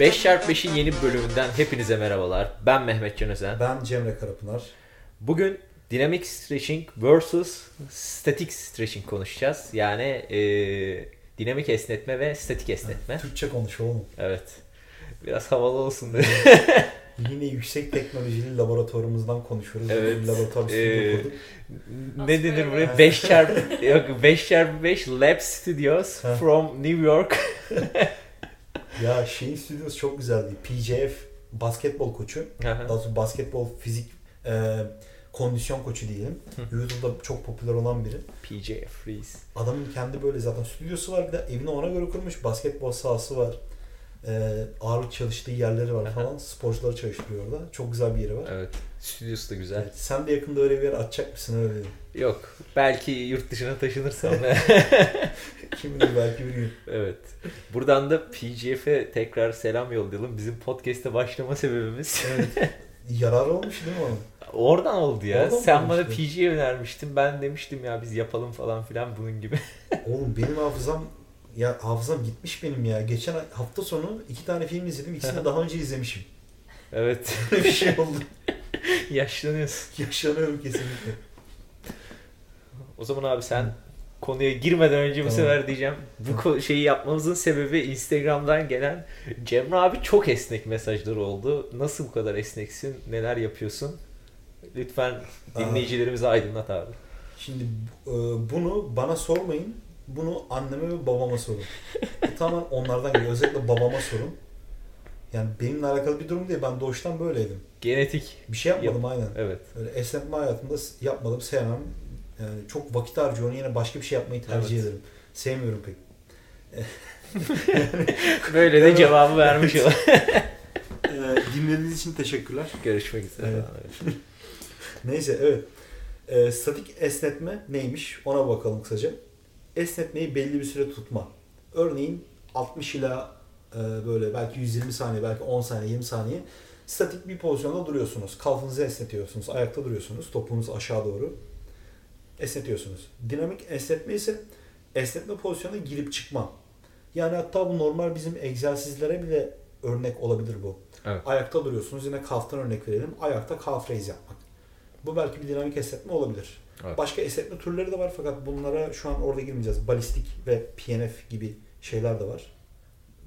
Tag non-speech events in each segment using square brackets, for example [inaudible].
5x5'in yeni bir bölümünden hepinize merhabalar. Ben Mehmet Can Özen. Ben Cemre Karapınar. Bugün Dynamic Stretching vs. Static Stretching konuşacağız. Yani e, dinamik esnetme ve statik esnetme. Türkçe konuş oğlum. Evet. Biraz havalı olsun diye. [laughs] Yine yüksek teknolojili laboratuvarımızdan konuşuyoruz. Evet. Bir laboratuvar Ee, kurduk. ne denir buraya? 5 çarpı yok 5 çarpı 5 Lab Studios from New York. [laughs] Ya şeyin stüdyosu çok güzeldi. PJF basketbol koçu. Daha doğrusu basketbol fizik e, kondisyon koçu diyelim. YouTube'da çok popüler olan biri. PJ Freeze. Adamın kendi böyle zaten stüdyosu var. Bir de evini ona göre kurmuş. Basketbol sahası var. E, ağırlık çalıştığı yerleri var falan. Sporcuları çalıştırıyor orada. Çok güzel bir yeri var. Evet. Stüdyosu da güzel. Evet, Sen de yakında öyle bir yer açacak mısın öyle? Yok. Belki yurt dışına taşınırsam. [laughs] Kim bilir belki bir gün. evet. Buradan da PGF'e tekrar selam yollayalım. Bizim podcast'e başlama sebebimiz. Evet. Yarar olmuş değil mi onun? Oradan oldu ya. Oradan Sen bana? PG önermiştin. Ben demiştim ya biz yapalım falan filan bunun gibi. [laughs] Oğlum benim hafızam ya hafızam gitmiş benim ya. Geçen hafta sonu iki tane film izledim. İkisini daha önce izlemişim. evet. Böyle bir şey oldu. [laughs] Yaşlanıyorsun. Yaşanıyorum kesinlikle. O zaman abi sen konuya girmeden önce bu Tamam. sefer diyeceğim. Bu şeyi yapmamızın sebebi Instagram'dan gelen Cemre abi çok esnek mesajlar oldu. Nasıl bu kadar esneksin? Neler yapıyorsun? Lütfen dinleyicilerimizi aydınlat abi. Şimdi e, bunu bana sormayın. Bunu anneme ve babama sorun. Bu tamamen onlardan geliyor. Özellikle babama sorun. Yani benimle alakalı bir durum değil. Ben doğuştan böyleydim. Genetik. Bir şey yapmadım aynen. Evet. Öyle esnetme hayatımda yapmadım, sevmem. Yani çok vakit harcıyorum. Yine başka bir şey yapmayı tercih Evet. ederim. Sevmiyorum pek. [laughs] Böyle de Evet. cevabı vermiş olalım. [laughs] Ee, dinlediğiniz için teşekkürler. Görüşmek üzere. Evet. [laughs] Neyse evet. Ee, statik esnetme neymiş ona bakalım kısaca. Esnetmeyi belli bir süre tutma. Örneğin 60 ila e, böyle belki 120 saniye belki 10 saniye 20 saniye statik bir pozisyonda duruyorsunuz. Kalfınızı esnetiyorsunuz. Ayakta duruyorsunuz. Topuğunuz aşağı doğru esnetiyorsunuz. Dinamik esnetme ise esnetme pozisyonuna girip çıkma. Yani hatta bu normal bizim egzersizlere bile örnek olabilir bu. Evet. Ayakta duruyorsunuz. Yine kalftan örnek verelim. Ayakta kalf raise yapmak. Bu belki bir dinamik esnetme olabilir. Evet. Başka esnetme türleri de var fakat bunlara şu an orada girmeyeceğiz. Balistik ve PNF gibi şeyler de var.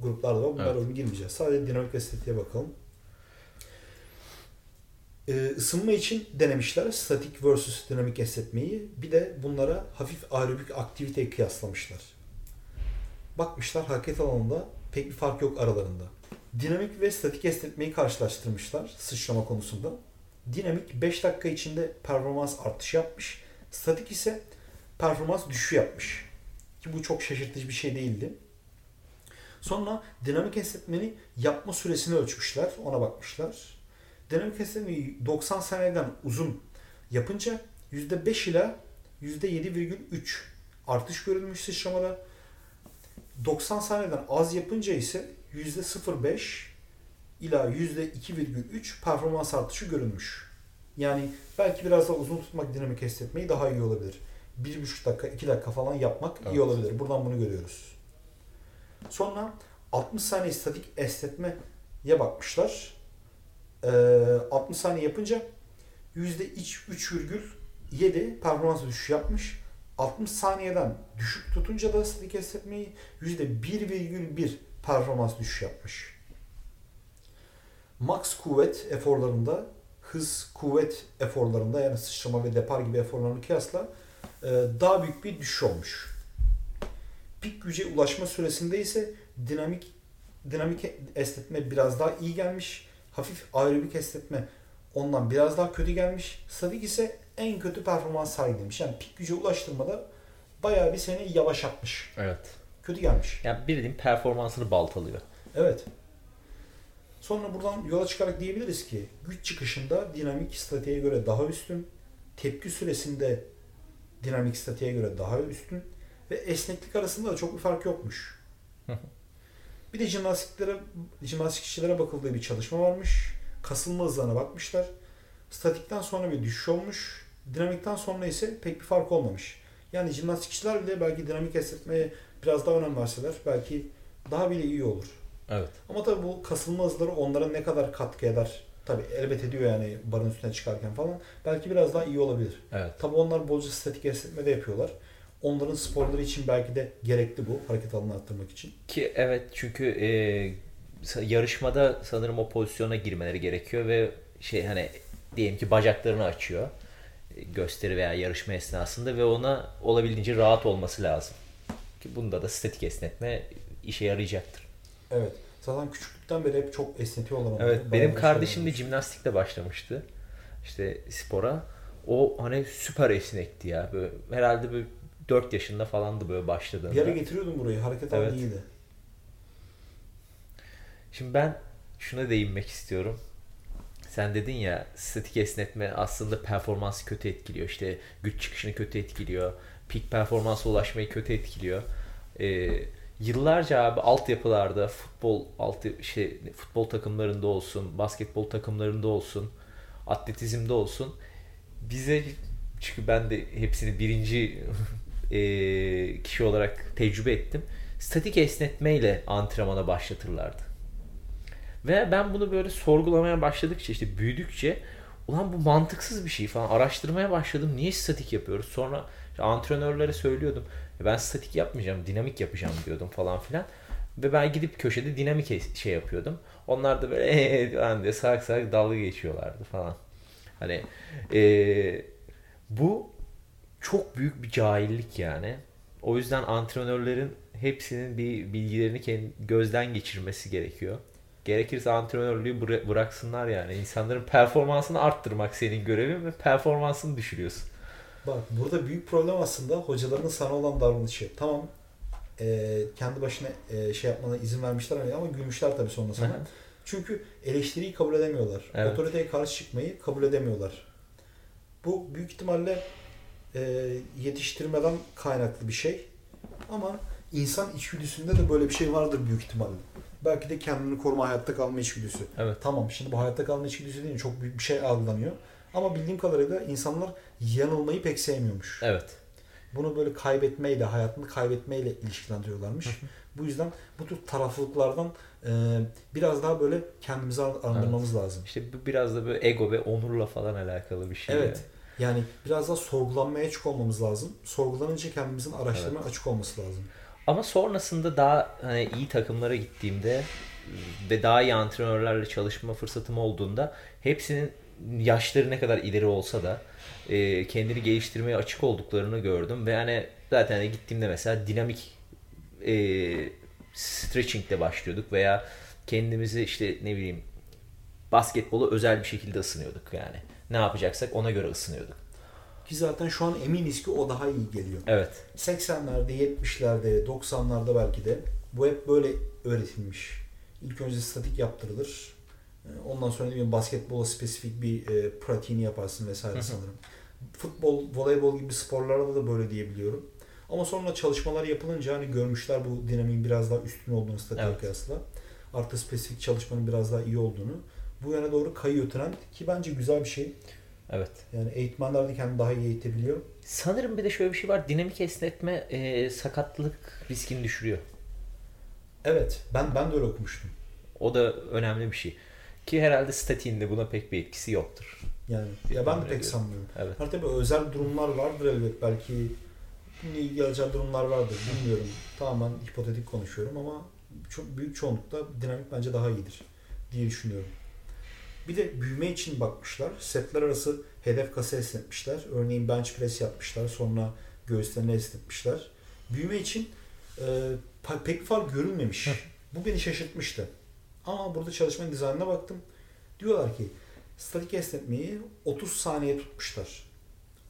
Gruplar da var. Bunlara Evet. girmeyeceğiz. Sadece dinamik esnetmeye bakalım. Ee, ısınma için denemişler statik versus dinamik esnetmeyi. Bir de bunlara hafif aerobik aktiviteyi kıyaslamışlar. Bakmışlar hareket alanında pek bir fark yok aralarında. Dinamik ve statik esnetmeyi karşılaştırmışlar sıçrama konusunda. Dinamik 5 dakika içinde performans artışı yapmış. Statik ise performans düşüşü yapmış. Ki bu çok şaşırtıcı bir şey değildi. Sonra dinamik esnetmenin yapma süresini ölçmüşler. Ona bakmışlar. Dinamik esnetmeyi 90 saniyeden uzun yapınca %5 ila %7,3 artış görülmüş sıçramada. 90 saniyeden az yapınca ise %0,5 ila %2,3 performans artışı görülmüş. Yani belki biraz daha uzun tutmak dinamik esnetmeyi daha iyi olabilir. 1,5 dakika, 2 dakika falan yapmak Evet. iyi olabilir. Buradan bunu görüyoruz. Sonra 60 saniye statik esnetmeye bakmışlar. Ee, 60 saniye yapınca %3,7 performans düşüşü yapmış. 60 saniyeden düşük tutunca da statik esnetmeyi %1,1 performans düşüşü yapmış. Max kuvvet eforlarında, hız kuvvet eforlarında yani sıçrama ve depar gibi eforlarına kıyasla e, daha büyük bir düşüş olmuş. Pik güce ulaşma süresinde ise dinamik dinamik esnetme biraz daha iyi gelmiş. Hafif aerobik esnetme ondan biraz daha kötü gelmiş. Statik ise en kötü performans sergilemiş. Yani pik güce ulaştırmada bayağı bir seni yavaşlatmış. Evet. Kötü gelmiş. Yani bildiğin performansını baltalıyor. Evet. Sonra buradan yola çıkarak diyebiliriz ki güç çıkışında dinamik statiğe göre daha üstün, tepki süresinde dinamik statiğe göre daha üstün ve esneklik arasında da çok bir fark yokmuş. [laughs] bir de jimnastiklere, jimnastikçilere bakıldığı bir çalışma varmış. Kasılma hızlarına bakmışlar. Statikten sonra bir düşüş olmuş. Dinamikten sonra ise pek bir fark olmamış. Yani jimnastikçiler bile belki dinamik esnetmeye biraz daha önem verseler belki daha bile iyi olur. Evet. Ama tabii bu kasılma hızları onlara ne kadar katkı eder? Tabii elbet ediyor yani barın üstüne çıkarken falan. Belki biraz daha iyi olabilir. Evet. Tabii onlar bolca statik esnetme de yapıyorlar. Onların sporları için belki de gerekli bu hareket alanını arttırmak için. Ki evet çünkü e, yarışmada sanırım o pozisyona girmeleri gerekiyor ve şey hani diyelim ki bacaklarını açıyor e, gösteri veya yarışma esnasında ve ona olabildiğince rahat olması lazım. Ki bunda da statik esnetme işe yarayacaktır. Evet. Zaten küçüklükten beri hep çok esnetiyorlar onları. Evet benim kardeşim de olmuş. jimnastikle başlamıştı. İşte spora. O hani süper esnekti ya. Böyle, herhalde böyle 4 yaşında falandı böyle başladığında. Bir yere getiriyordum burayı. Hareket Evet. iyiydi. Şimdi ben şuna değinmek istiyorum. Sen dedin ya statik esnetme aslında performansı kötü etkiliyor. İşte güç çıkışını kötü etkiliyor. Peak performansa ulaşmayı kötü etkiliyor. Ee, yıllarca abi altyapılarda futbol altı şey futbol takımlarında olsun, basketbol takımlarında olsun, atletizmde olsun bize çünkü ben de hepsini birinci eee, kişi olarak tecrübe ettim. Statik esnetmeyle antrenmana başlatırlardı. Ve ben bunu böyle sorgulamaya başladıkça işte büyüdükçe ulan bu mantıksız bir şey falan araştırmaya başladım. Niye statik yapıyoruz? Sonra işte antrenörlere söylüyordum. "E Ben statik yapmayacağım, dinamik yapacağım diyordum falan filan. Ve ben gidip köşede dinamik şey yapıyordum. Onlar da böyle "Ee" falan diye salak salak dalga geçiyorlardı falan. Hani eee, bu çok büyük bir cahillik yani. O yüzden antrenörlerin hepsinin bir bilgilerini kendi gözden geçirmesi gerekiyor. Gerekirse antrenörlüğü bıra- bıraksınlar yani. İnsanların performansını arttırmak senin görevin ve performansını düşürüyorsun. Bak burada büyük problem aslında hocaların sana olan davranışı. Tamam e, kendi başına e, şey yapmana izin vermişler hani ama gülmüşler tabii sonra sana. Çünkü eleştiriyi kabul edemiyorlar. Evet. Otoriteye karşı çıkmayı kabul edemiyorlar. Bu büyük ihtimalle e, yetiştirmeden kaynaklı bir şey. Ama insan içgüdüsünde de böyle bir şey vardır büyük ihtimalle. Belki de kendini koruma, hayatta kalma içgüdüsü. Evet. Tamam şimdi bu hayatta kalma içgüdüsü değil çok büyük bir şey algılanıyor. Ama bildiğim kadarıyla insanlar yanılmayı pek sevmiyormuş. Evet. Bunu böyle kaybetmeyle, hayatını kaybetmeyle ilişkilendiriyorlarmış. Bu yüzden bu tür taraflılıklardan e, biraz daha böyle kendimizi arındırmamız lazım. İşte bu biraz da böyle ego ve onurla falan alakalı bir şey. Evet. Yani biraz daha sorgulanmaya açık olmamız lazım. Sorgulanınca kendimizin araştırmaya açık olması lazım. Ama sonrasında daha hani iyi takımlara gittiğimde ve daha iyi antrenörlerle çalışma fırsatım olduğunda hepsinin yaşları ne kadar ileri olsa da e, kendini geliştirmeye açık olduklarını gördüm ve hani zaten hani gittiğimde mesela dinamik e, stretchingle başlıyorduk veya kendimizi işte ne bileyim basketbolu özel bir şekilde ısınıyorduk yani. Ne yapacaksak ona göre ısınıyorduk. Ki zaten şu an eminiz ki o daha iyi geliyor. Evet. 80'lerde, 70'lerde, 90'larda belki de bu hep böyle öğretilmiş. İlk önce statik yaptırılır. Ee, Ondan sonra bileyim basketbola spesifik bir e, pratiğini yaparsın vesaire sanırım. Futbol, voleybol gibi sporlarda da böyle diyebiliyorum. Ama sonra çalışmalar yapılınca hani görmüşler bu dinamiğin biraz daha üstün olduğunu statiğe Evet. kıyasla. Artı spesifik çalışmanın biraz daha iyi olduğunu. Bu yöne doğru kayıyor trend ki bence güzel bir şey. Evet. Yani eğitmenler de kendini daha iyi eğitebiliyor. Sanırım bir de şöyle bir şey var. Dinamik esnetme e, sakatlık riskini düşürüyor. Evet, ben ben de öyle okumuştum. O da önemli bir şey. Ki herhalde statiğin de buna pek bir etkisi yoktur. Yani ya ben de pek sanmıyorum. Evet. Ha tabii özel durumlar vardır elbet. Belki özel durumlar vardır. Bilmiyorum. Tamamen hipotetik konuşuyorum ama çok büyük çoğunlukla dinamik bence daha iyidir diye düşünüyorum. Bir de büyüme için bakmışlar. Setler arası hedef kası esnetmişler. Örneğin bench press yapmışlar. Sonra göğüslerini esnetmişler. Büyüme için e, pek fark görülmemiş. Bu beni şaşırtmıştı. Ama burada çalışmanın dizaynına baktım. Diyorlar ki statik esnetmeyi 30 saniye tutmuşlar.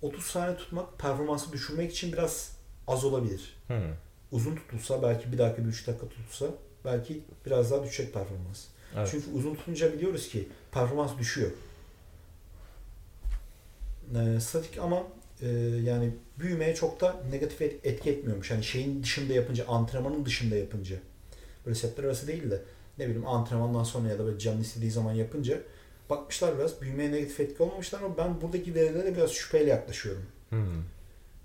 30 saniye tutmak performansı düşürmek için biraz az olabilir. Hmm. Uzun tutulsa belki bir dakika bir üç dakika tutulsa belki biraz daha düşecek performans. Evet. Çünkü uzun tutunca biliyoruz ki performans düşüyor. Ee, statik ama e, yani büyümeye çok da negatif et- etki etmiyormuş. Yani şeyin dışında yapınca, antrenmanın dışında yapınca. Böyle setler arası değil de ne bileyim antrenmandan sonra ya da böyle canın istediği zaman yapınca bakmışlar biraz büyümeye negatif etki olmamışlar ama ben buradaki verilere biraz şüpheyle yaklaşıyorum. Hmm.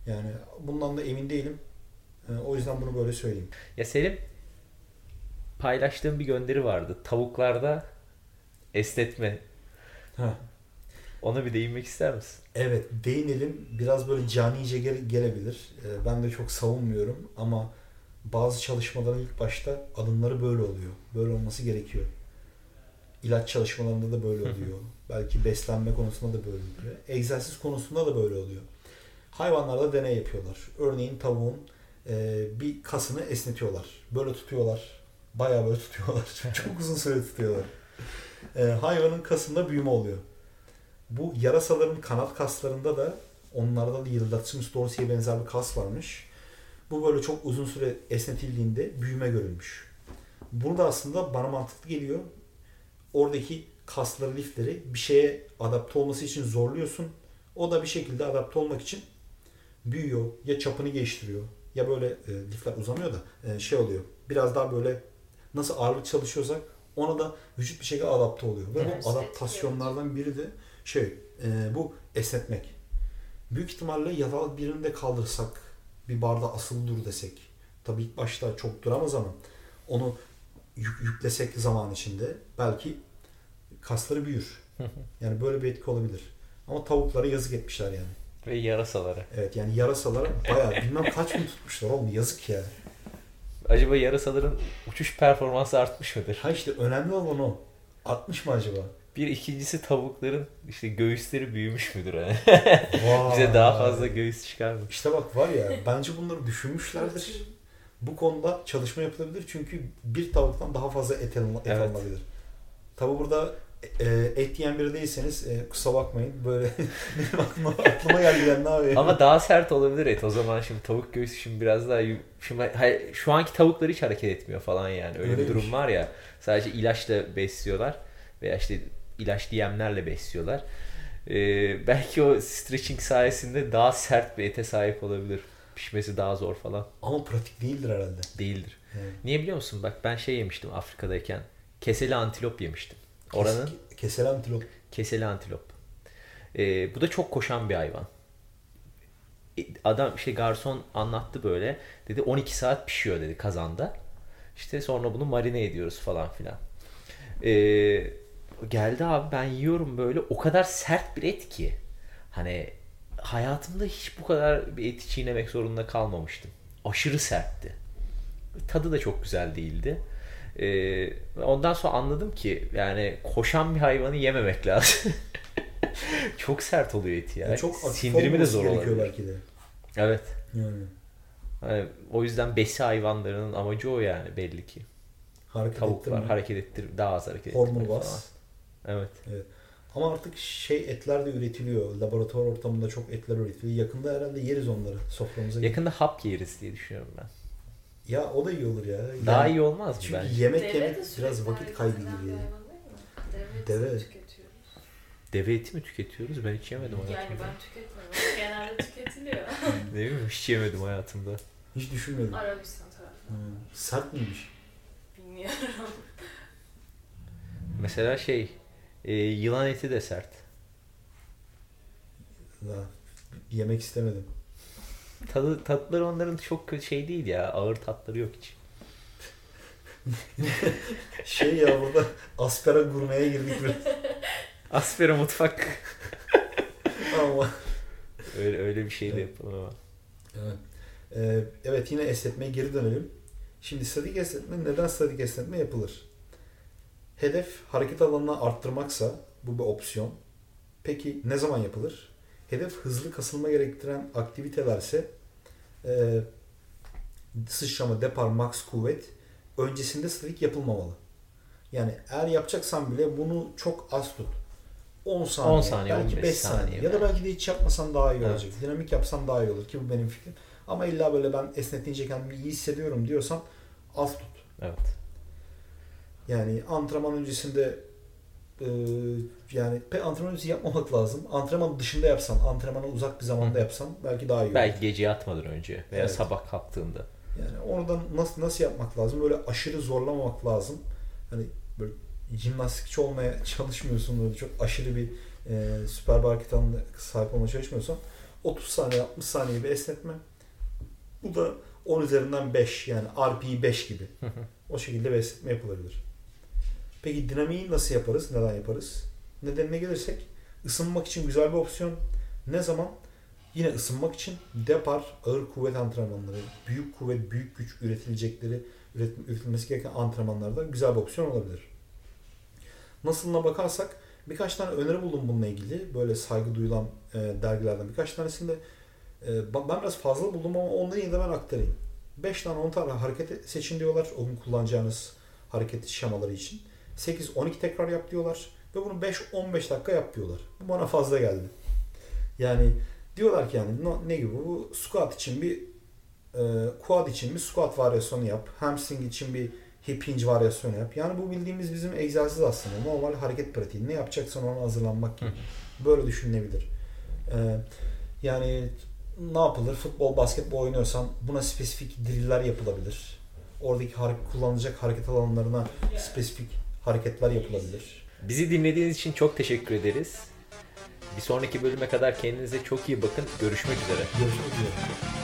Yani bundan da emin değilim. Ee, o yüzden bunu böyle söyleyeyim. Ya Selim paylaştığım bir gönderi vardı. Tavuklarda esnetme. Ha. Ona bir değinmek ister misin? Evet değinelim. Biraz böyle canice gele- gelebilir. Ee, Ben de çok savunmuyorum ama bazı çalışmaların ilk başta adımları böyle oluyor. Böyle olması gerekiyor. İlaç çalışmalarında da böyle oluyor. Belki beslenme konusunda da böyle oluyor. Egzersiz konusunda da böyle oluyor. Hayvanlarda deney yapıyorlar. Örneğin tavuğun e, bir kasını esnetiyorlar. Böyle tutuyorlar. Bayağı böyle tutuyorlar. [laughs] Çok uzun süre tutuyorlar. E, hayvanın kasında büyüme oluyor. Bu yarasaların kanat kaslarında da onlarda da Yıldatsimus dorsi'ye benzer bir kas varmış. Bu böyle çok uzun süre esnetildiğinde büyüme görülmüş. Burada aslında bana mantıklı geliyor. Oradaki kasları, lifleri bir şeye adapte olması için zorluyorsun. O da bir şekilde adapte olmak için büyüyor. Ya çapını geliştiriyor ya böyle e, lifler uzamıyor da e, şey oluyor. Biraz daha böyle nasıl ağırlık çalışıyorsak ona da vücut bir şekilde adapte oluyor. Ve Evet. bu adaptasyonlardan biri de şey e, bu esnetmek. Büyük ihtimalle yatal birini de kaldırsak bir barda asılı dur desek. Tabii ilk başta çok duramaz ama onu yük- yüklesek zaman içinde belki kasları büyür. [laughs] Yani böyle bir etki olabilir. Ama tavuklara yazık etmişler yani. Ve yarasalara. Evet yani yarasalara bayağı bilmem kaç bin tutmuşlar oğlum yazık ya. Acaba yarasaların uçuş performansı artmış mıdır? Ha işte önemli olan o. Artmış mı acaba? Bir ikincisi tavukların işte göğüsleri büyümüş müdür hani? [laughs] Vay. Bize daha fazla göğüs çıkar mı? İşte bak var ya bence bunları düşünmüşlerdir. Bu konuda çalışma yapılabilir çünkü bir tavuktan daha fazla et, alın- et Evet. alınabilir. Tabi burada et yiyen biri değilseniz e, kusura bakmayın böyle [laughs] aklıma, aklıma geldi abi. Ama daha sert olabilir et. O zaman şimdi tavuk göğsü şimdi biraz daha şimdi hayır, şu anki tavuklar hiç hareket etmiyor falan yani. Öyle bir Öyleymiş. durum var ya. Sadece ilaçla besliyorlar veya işte ilaçlı yemlerle besliyorlar. Ee, belki o stretching sayesinde daha sert bir ete sahip olabilir. Pişmesi daha zor falan. Ama pratik değildir herhalde. Değildir. Evet. Niye biliyor musun? Bak ben şey yemiştim Afrika'dayken. Keseli antilop yemiştim. Oranın Kes- keseli antilop. Keseli antilop. Ee, bu da çok koşan bir hayvan. E, Adam işte garson anlattı böyle. Dedi 12 saat pişiyor dedi kazanda. İşte sonra bunu marine ediyoruz falan filan. Ee, geldi abi ben yiyorum böyle o kadar sert bir et ki. Hani hayatımda hiç bu kadar bir eti çiğnemek zorunda kalmamıştım. Aşırı sertti. Tadı da çok güzel değildi. Ee, ondan sonra anladım ki yani koşan bir hayvanı yememek lazım. [laughs] çok sert oluyor eti ya. Yani çok Sindirimi de zor olabilir. belki de. Evet. Yani Hani o yüzden besi hayvanlarının amacı o yani belli ki. hareket Tavuklar ettirme, hareket ettir, daha az hareket hormon falan. bas. Evet. Ama artık şey etler de üretiliyor. Laboratuvar ortamında çok etler üretiliyor. Yakında herhalde yeriz onları soframıza. Yakında hap yeriz diye düşünüyorum ben. Ya o da iyi olur ya. Daha Yani iyi olmaz mı Çünkü bence? yemek Deve yemek de biraz sürekli vakit kaybı gibi. mi? Deve. Deve, tüketiyoruz. Deve eti mi tüketiyoruz? Ben hiç yemedim Yani hayatımda. ben tüketmiyorum genelde tüketiliyor. [laughs] Ne bileyim hiç yemedim hayatımda. Hiç düşünmedim. Arabistan tarafı. Hmm. Sert miymiş? Bilmiyorum. Mesela şey e, yılan eti de sert. Daha yemek istemedim. Tadı, tatları onların çok kötü şey değil ya. Ağır tatları yok hiç. [laughs] Şey ya burada aspera gurmeye girdik biraz. Aspera mutfak. Ama öyle öyle bir şey de yapalım ama. Evet. Ee, evet yine esnetmeye geri dönelim. Şimdi statik esnetme neden statik esnetme yapılır? Hedef hareket alanını arttırmaksa bu bir opsiyon. Peki ne zaman yapılır? Hedef hızlı kasılma gerektiren aktivitelerse e, sıçrama, depar, max kuvvet öncesinde statik yapılmamalı. Yani eğer yapacaksan bile bunu çok az tut. 10 saniye, 10 saniye, belki 15 5 saniye. saniye ya da belki. de hiç yapmasan daha iyi Evet. olacak. Dinamik yapsan daha iyi olur ki bu benim fikrim. Ama illa böyle ben esnetince kendimi iyi hissediyorum diyorsan az tut. Evet. Yani antrenman öncesinde e, yani pe antrenman öncesi yapmamak lazım. Antrenman dışında yapsan, antrenmana uzak bir zamanda Hı. yapsan belki daha iyi olur. Belki gece yatmadan önce veya Evet. sabah kalktığında. Yani oradan nasıl nasıl yapmak lazım? Böyle aşırı zorlamamak lazım. Hani böyle jimnastikçi olmaya [laughs] çalışmıyorsun böyle çok aşırı bir e, süper bir hareket alanına sahip olmaya çalışmıyorsan 30 saniye 60 saniye bir esnetme. Bu da 10 üzerinden 5 yani RPE 5 gibi. o şekilde besletme yapılabilir. Peki dinamiği nasıl yaparız? Neden yaparız? Nedenine gelirsek ısınmak için güzel bir opsiyon. Ne zaman? Yine ısınmak için depar, ağır kuvvet antrenmanları, büyük kuvvet, büyük güç üretilecekleri, üret- üretilmesi gereken antrenmanlarda güzel bir opsiyon olabilir. Nasılına bakarsak birkaç tane öneri buldum bununla ilgili. Böyle saygı duyulan e, dergilerden birkaç tanesinde e, ben biraz fazla buldum ama onları yine de ben aktarayım. 5 tane 10 tane hareket seçin diyorlar o gün kullanacağınız hareket şemaları için. 8-12 tekrar yap diyorlar ve bunu 5-15 dakika yap diyorlar. Bu bana fazla geldi. Yani diyorlar ki yani no- ne gibi bu squat için bir e, quad için bir squat varyasyonu yap. Hamstring için bir hip hinge varyasyonu yap. Yani bu bildiğimiz bizim egzersiz aslında. Normal hareket pratiği. Ne yapacaksan ona hazırlanmak gibi. Böyle düşünülebilir. E, yani ne yapılır? Futbol, basketbol oynuyorsan buna spesifik driller yapılabilir. Oradaki hareket, kullanılacak hareket alanlarına spesifik hareketler yapılabilir. Bizi dinlediğiniz için çok teşekkür ederiz. Bir sonraki bölüme kadar kendinize çok iyi bakın. Görüşmek üzere. Görüşmek üzere.